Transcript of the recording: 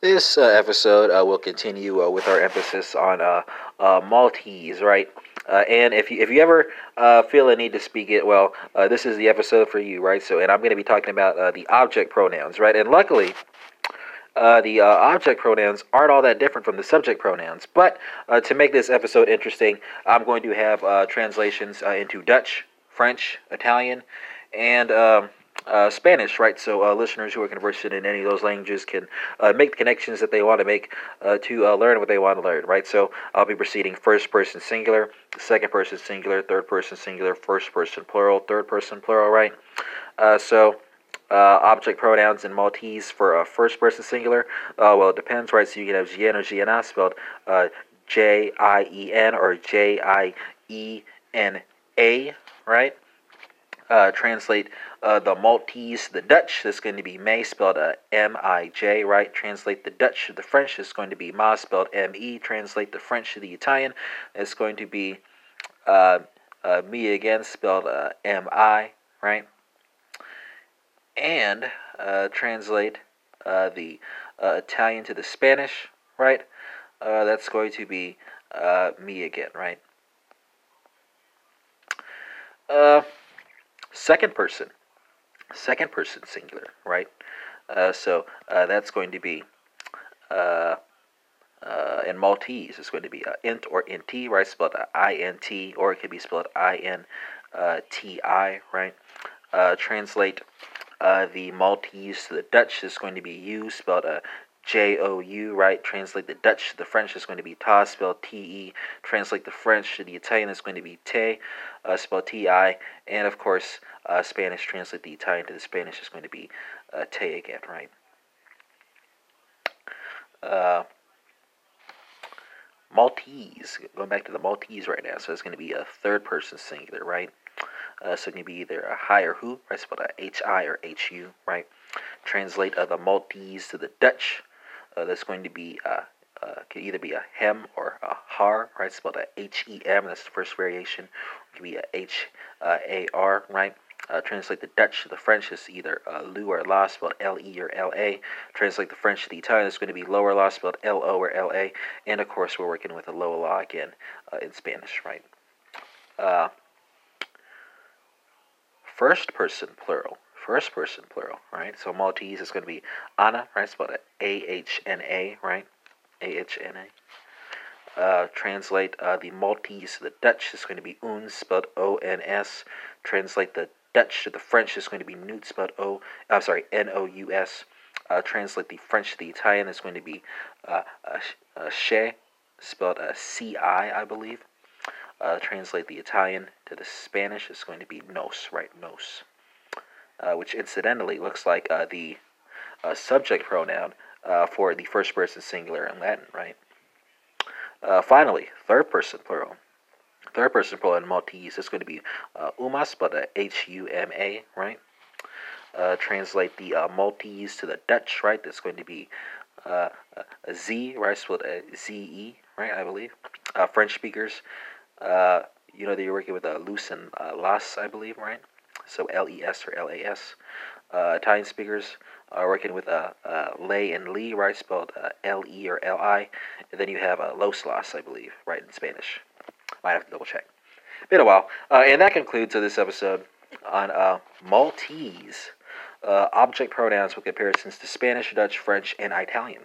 This uh, episode uh, will continue uh, with our emphasis on uh, uh, Maltese, right? Uh, and if you if you ever feel a need to speak it, well, this is the episode for you, right? So, and I'm going to be talking about the object pronouns, right? And luckily, the object pronouns aren't all that different from the subject pronouns. But to make this episode interesting, I'm going to have translations into Dutch, French, Italian, and um, uh, Spanish, right? So uh, listeners who are conversant in any of those languages can uh, make the connections that they want to make uh, to uh, learn what they want to learn, right? So I'll be proceeding first person singular, second person singular, third person singular, first person plural, third person plural, right? Uh, so object pronouns in Maltese for a first person singular, well, it depends, right? So you can have Jien or Jiena spelled J I E N or J I E N A, right? Uh, translate uh, the Maltese, the Dutch, that's going to be May, spelled uh, M I J, right? Translate the Dutch to the French, it's going to be Ma, spelled M E. Translate the French to the Italian, it's going to be uh, uh, me again, spelled uh, M I, right? And translate the Italian to the Spanish, right? That's going to be me again, right? Uh, second person, second person singular, right? Uh, so uh, that's going to be uh, uh in Maltese. It's going to be uh, int or int, right? Spelled I N T, or it could be spelled I N uh, T I, right? translate the Maltese to the Dutch is going to be U, spelled J O U, right? Translate the Dutch to the French is going to be ta, spelled T E. Translate the French to the Italian is going to be te, uh, spelled T I. And of course, uh, Spanish, translate the Italian to the Spanish is going to be uh, te again, right? Uh, Maltese, going back to the Maltese right now, so it's going to be a third person singular, right? Uh, so it can be either a hi or who, right? Spelled H I or H U, right? Translate uh, the Maltese to the Dutch uh, that's going to be uh, uh, could either be a hem or a har, right? Spelled a H E M. That's the first variation. It could be a H A R, right? Uh, translate the Dutch to the French is either uh, lu or la, spelled L E or L A. Translate the French to the Italian is going to be lower la, spelled L O or L A. And of course, we're working with a lower la again uh, in Spanish, right? Uh, first person plural first person plural, right? So Maltese is going to be Anna, right? Spelled A H N A, right? A H N A. Uh, translate uh, the Maltese to the Dutch is going to be uns, spelled O N S. Translate the Dutch to the French is going to be Nout, spelled O. I'm sorry, N O U S. Uh, translate the French to the Italian is going to be uh, uh, che, spelled uh, C I, I believe. Uh, translate the Italian to the Spanish is going to be nos, right? Nos uh, which incidentally looks like uh, the uh, subject pronoun uh, for the first person singular in Latin, right? Uh, finally, third person plural. Third person plural in Maltese is going to be umas, but H U M A, right? translate the Maltese to the Dutch, right? That's going to be a Z, right? Spelled Z E, right? I believe. French speakers, you know, that you're working with a loose and las, I believe, right? So L E S or L A S. Uh, Italian speakers are working with uh, uh, lay and Lee, right, spelled uh, L E or L I. And then you have uh, los las, I believe, right, in Spanish. Might have to double check. Been a while. Uh, and that concludes uh, this episode on uh, Maltese uh, object pronouns with comparisons to Spanish, Dutch, French, and Italian.